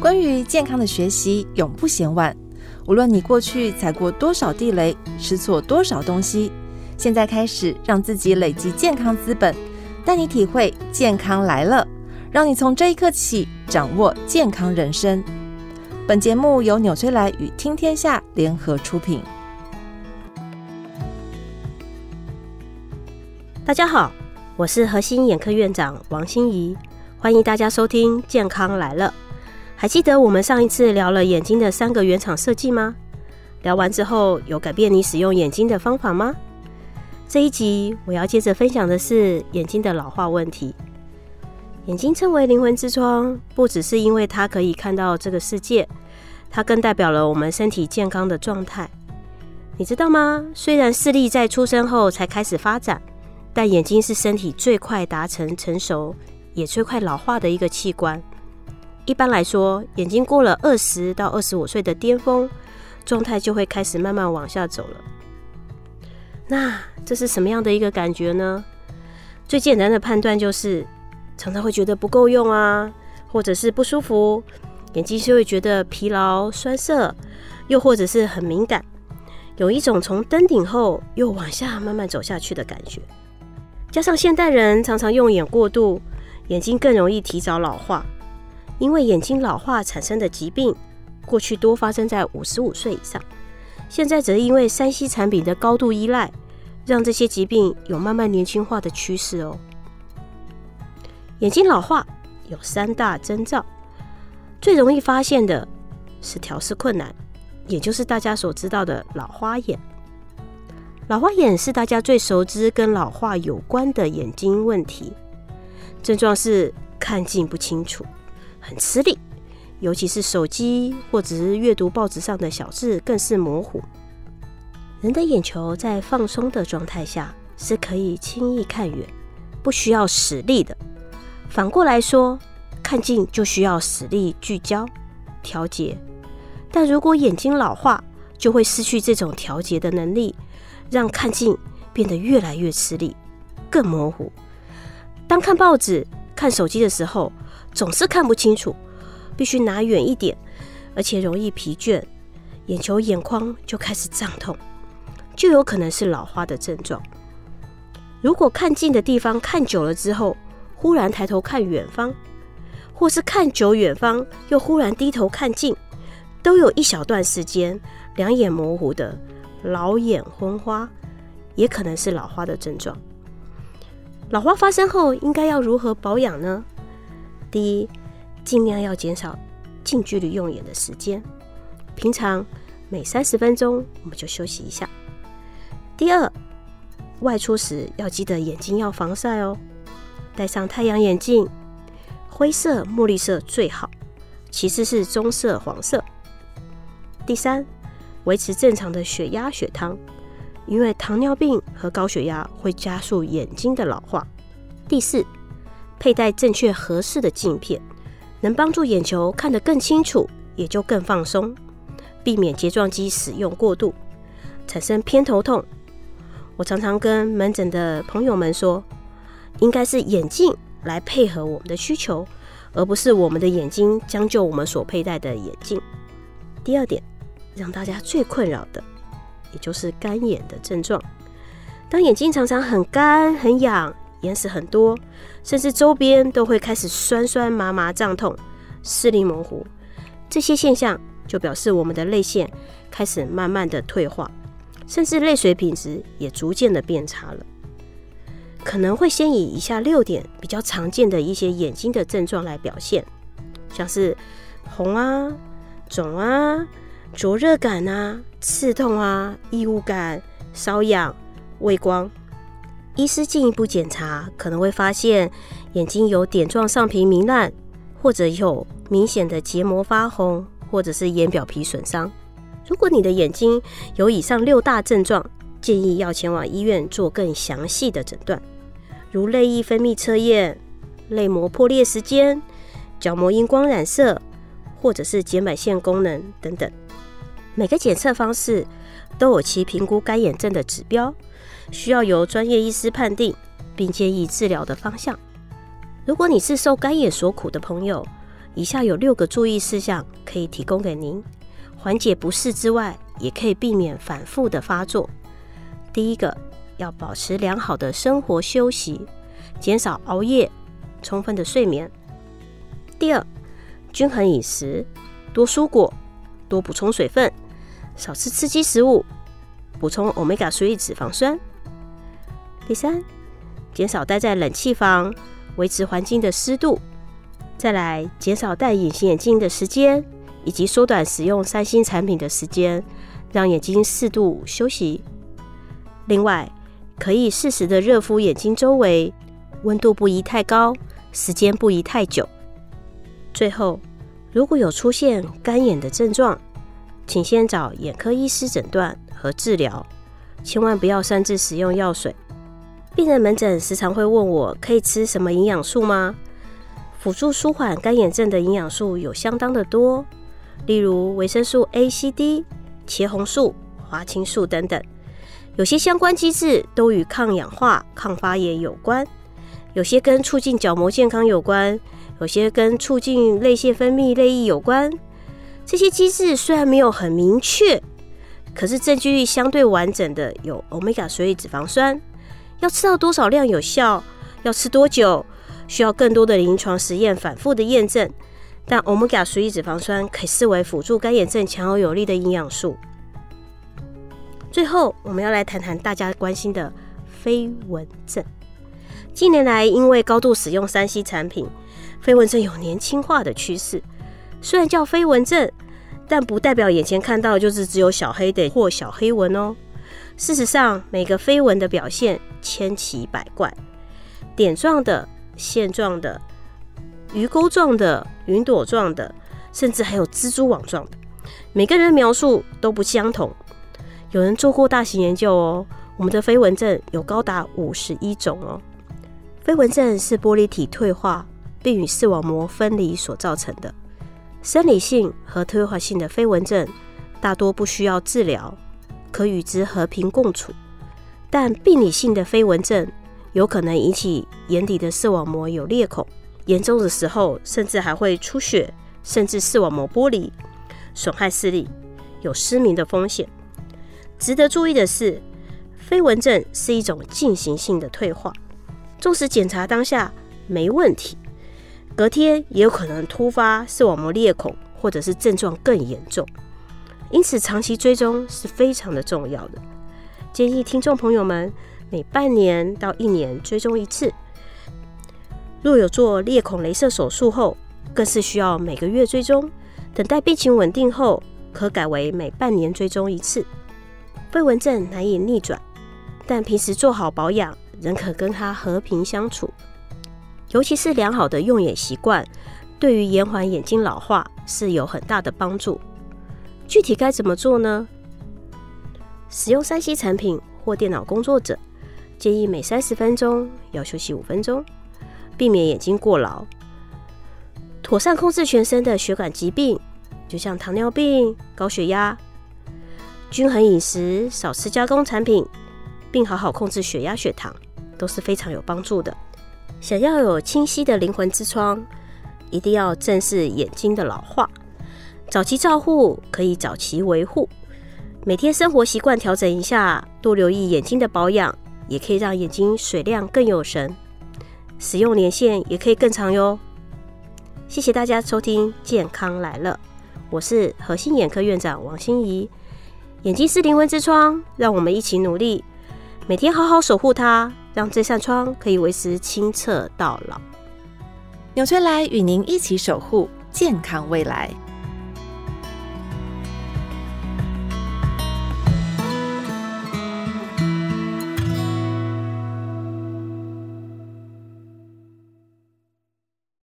关于健康的学习永不嫌晚。无论你过去踩过多少地雷，吃错多少东西，现在开始让自己累积健康资本，带你体会健康来了，让你从这一刻起掌握健康人生。本节目由纽崔莱与听天下联合出品。大家好，我是核心眼科院长王馨仪，欢迎大家收听《健康来了》。还记得我们上一次聊了眼睛的三个原厂设计吗？聊完之后，有改变你使用眼睛的方法吗？这一集我要接着分享的是眼睛的老化问题。眼睛称为灵魂之窗，不只是因为它可以看到这个世界，它更代表了我们身体健康的状态。你知道吗？虽然视力在出生后才开始发展。但眼睛是身体最快达成成熟，也最快老化的一个器官。一般来说，眼睛过了二十到二十五岁的巅峰，状态就会开始慢慢往下走了。那这是什么样的一个感觉呢？最简单的判断就是，常常会觉得不够用啊，或者是不舒服，眼睛就会觉得疲劳、酸涩，又或者是很敏感，有一种从登顶后又往下慢慢走下去的感觉。加上现代人常常用眼过度，眼睛更容易提早老化。因为眼睛老化产生的疾病，过去多发生在五十五岁以上，现在则因为三 C 产品的高度依赖，让这些疾病有慢慢年轻化的趋势哦。眼睛老化有三大征兆，最容易发现的是调适困难，也就是大家所知道的老花眼。老花眼是大家最熟知跟老化有关的眼睛问题，症状是看近不清楚，很吃力，尤其是手机或者是阅读报纸上的小字更是模糊。人的眼球在放松的状态下是可以轻易看远，不需要使力的。反过来说，看近就需要使力聚焦、调节。但如果眼睛老化，就会失去这种调节的能力。让看近变得越来越吃力，更模糊。当看报纸、看手机的时候，总是看不清楚，必须拿远一点，而且容易疲倦，眼球眼眶就开始胀痛，就有可能是老花的症状。如果看近的地方看久了之后，忽然抬头看远方，或是看久远方又忽然低头看近，都有一小段时间两眼模糊的。老眼昏花也可能是老花的症状。老花发生后应该要如何保养呢？第一，尽量要减少近距离用眼的时间，平常每三十分钟我们就休息一下。第二，外出时要记得眼睛要防晒哦，戴上太阳眼镜，灰色、墨绿色最好，其次是棕色、黄色。第三。维持正常的血压、血糖，因为糖尿病和高血压会加速眼睛的老化。第四，佩戴正确合适的镜片，能帮助眼球看得更清楚，也就更放松，避免睫状肌使用过度，产生偏头痛。我常常跟门诊的朋友们说，应该是眼镜来配合我们的需求，而不是我们的眼睛将就我们所佩戴的眼镜。第二点。让大家最困扰的，也就是干眼的症状。当眼睛常常很干、很痒，眼屎很多，甚至周边都会开始酸酸麻麻、胀痛、视力模糊，这些现象就表示我们的泪腺开始慢慢的退化，甚至泪水品质也逐渐的变差了。可能会先以以下六点比较常见的一些眼睛的症状来表现，像是红啊、肿啊。灼热感啊，刺痛啊，异物感，瘙痒，畏光。医师进一步检查，可能会发现眼睛有点状上皮糜烂，或者有明显的结膜发红，或者是眼表皮损伤。如果你的眼睛有以上六大症状，建议要前往医院做更详细的诊断，如泪液分泌测验、泪膜破裂时间、角膜荧光染色，或者是睑板腺功能等等。每个检测方式都有其评估干眼症的指标，需要由专业医师判定，并建议治疗的方向。如果你是受干眼所苦的朋友，以下有六个注意事项可以提供给您，缓解不适之外，也可以避免反复的发作。第一个，要保持良好的生活休息，减少熬夜，充分的睡眠。第二，均衡饮食，多蔬果，多补充水分，少吃刺激食物，补充 Omega-3 脂肪酸。第三，减少待在冷气房，维持环境的湿度。再来，减少戴隐形眼镜的时间，以及缩短使用三星产品的时间，让眼睛适度休息。另外，可以适时的热敷眼睛周围，温度不宜太高，时间不宜太久。最后，如果有出现干眼的症状，请先找眼科医师诊断和治疗，千万不要擅自使用药水。病人门诊时常会问我，可以吃什么营养素吗？辅助舒缓干眼症的营养素有相当的多，例如维生素 A、C、D、茄红素、花青素等等。有些相关机制都与抗氧化、抗发炎有关，有些跟促进角膜健康有关，有些跟促进泪腺分泌、泪液有关。这些机制虽然没有很明确，可是证据相对完整的有 Omega-3 脂肪酸。要吃到多少量有效？要吃多久？需要更多的临床实验反复的验证。但 Omega-3 脂肪酸可以视为辅助干眼症强而有力的营养素。最后，我们要来谈谈大家关心的飞蚊症。近年来，因为高度使用三 C 产品，飞蚊症有年轻化的趋势。虽然叫飞蚊症，但不代表眼前看到就是只有小黑点或小黑蚊哦。事实上，每个飞蚊的表现千奇百怪，点状的、线状的、鱼钩状的、云朵状的，甚至还有蜘蛛网状的，每个人描述都不相同。有人做过大型研究哦，我们的飞蚊症有高达五十一种哦。飞蚊症是玻璃体退化并与视网膜分离所造成的。生理性和退化性的飞蚊症大多不需要治疗，可与之和平共处。但病理性的飞蚊症有可能引起眼底的视网膜有裂孔，严重的时候甚至还会出血，甚至视网膜剥离，损害视力，有失明的风险。值得注意的是，飞蚊症是一种进行性的退化，纵使检查当下没问题，隔天也有可能突发视网膜裂孔，或者是症状更严重。因此，长期追踪是非常的重要的。建议听众朋友们每半年到一年追踪一次。若有做裂孔雷射手术后，更是需要每个月追踪。等待病情稳定后，可改为每半年追踪一次。飞蚊症难以逆转，但平时做好保养，仍可跟它和平相处。尤其是良好的用眼习惯，对于延缓眼睛老化是有很大的帮助。具体该怎么做呢？使用三 C 产品或电脑工作者，建议每三十分钟要休息五分钟，避免眼睛过劳。妥善控制全身的血管疾病，就像糖尿病、高血压。均衡饮食，少吃加工产品，并好好控制血压、血糖，都是非常有帮助的。想要有清晰的灵魂之窗，一定要正视眼睛的老化。早期照护可以早期维护，每天生活习惯调整一下，多留意眼睛的保养，也可以让眼睛水亮更有神。使用年限也可以更长哟。谢谢大家收听《健康来了》，我是核心眼科院长王心怡。眼睛是灵魂之窗，让我们一起努力，每天好好守护它，让这扇窗可以维持清澈到老。纽崔莱与您一起守护健康未来。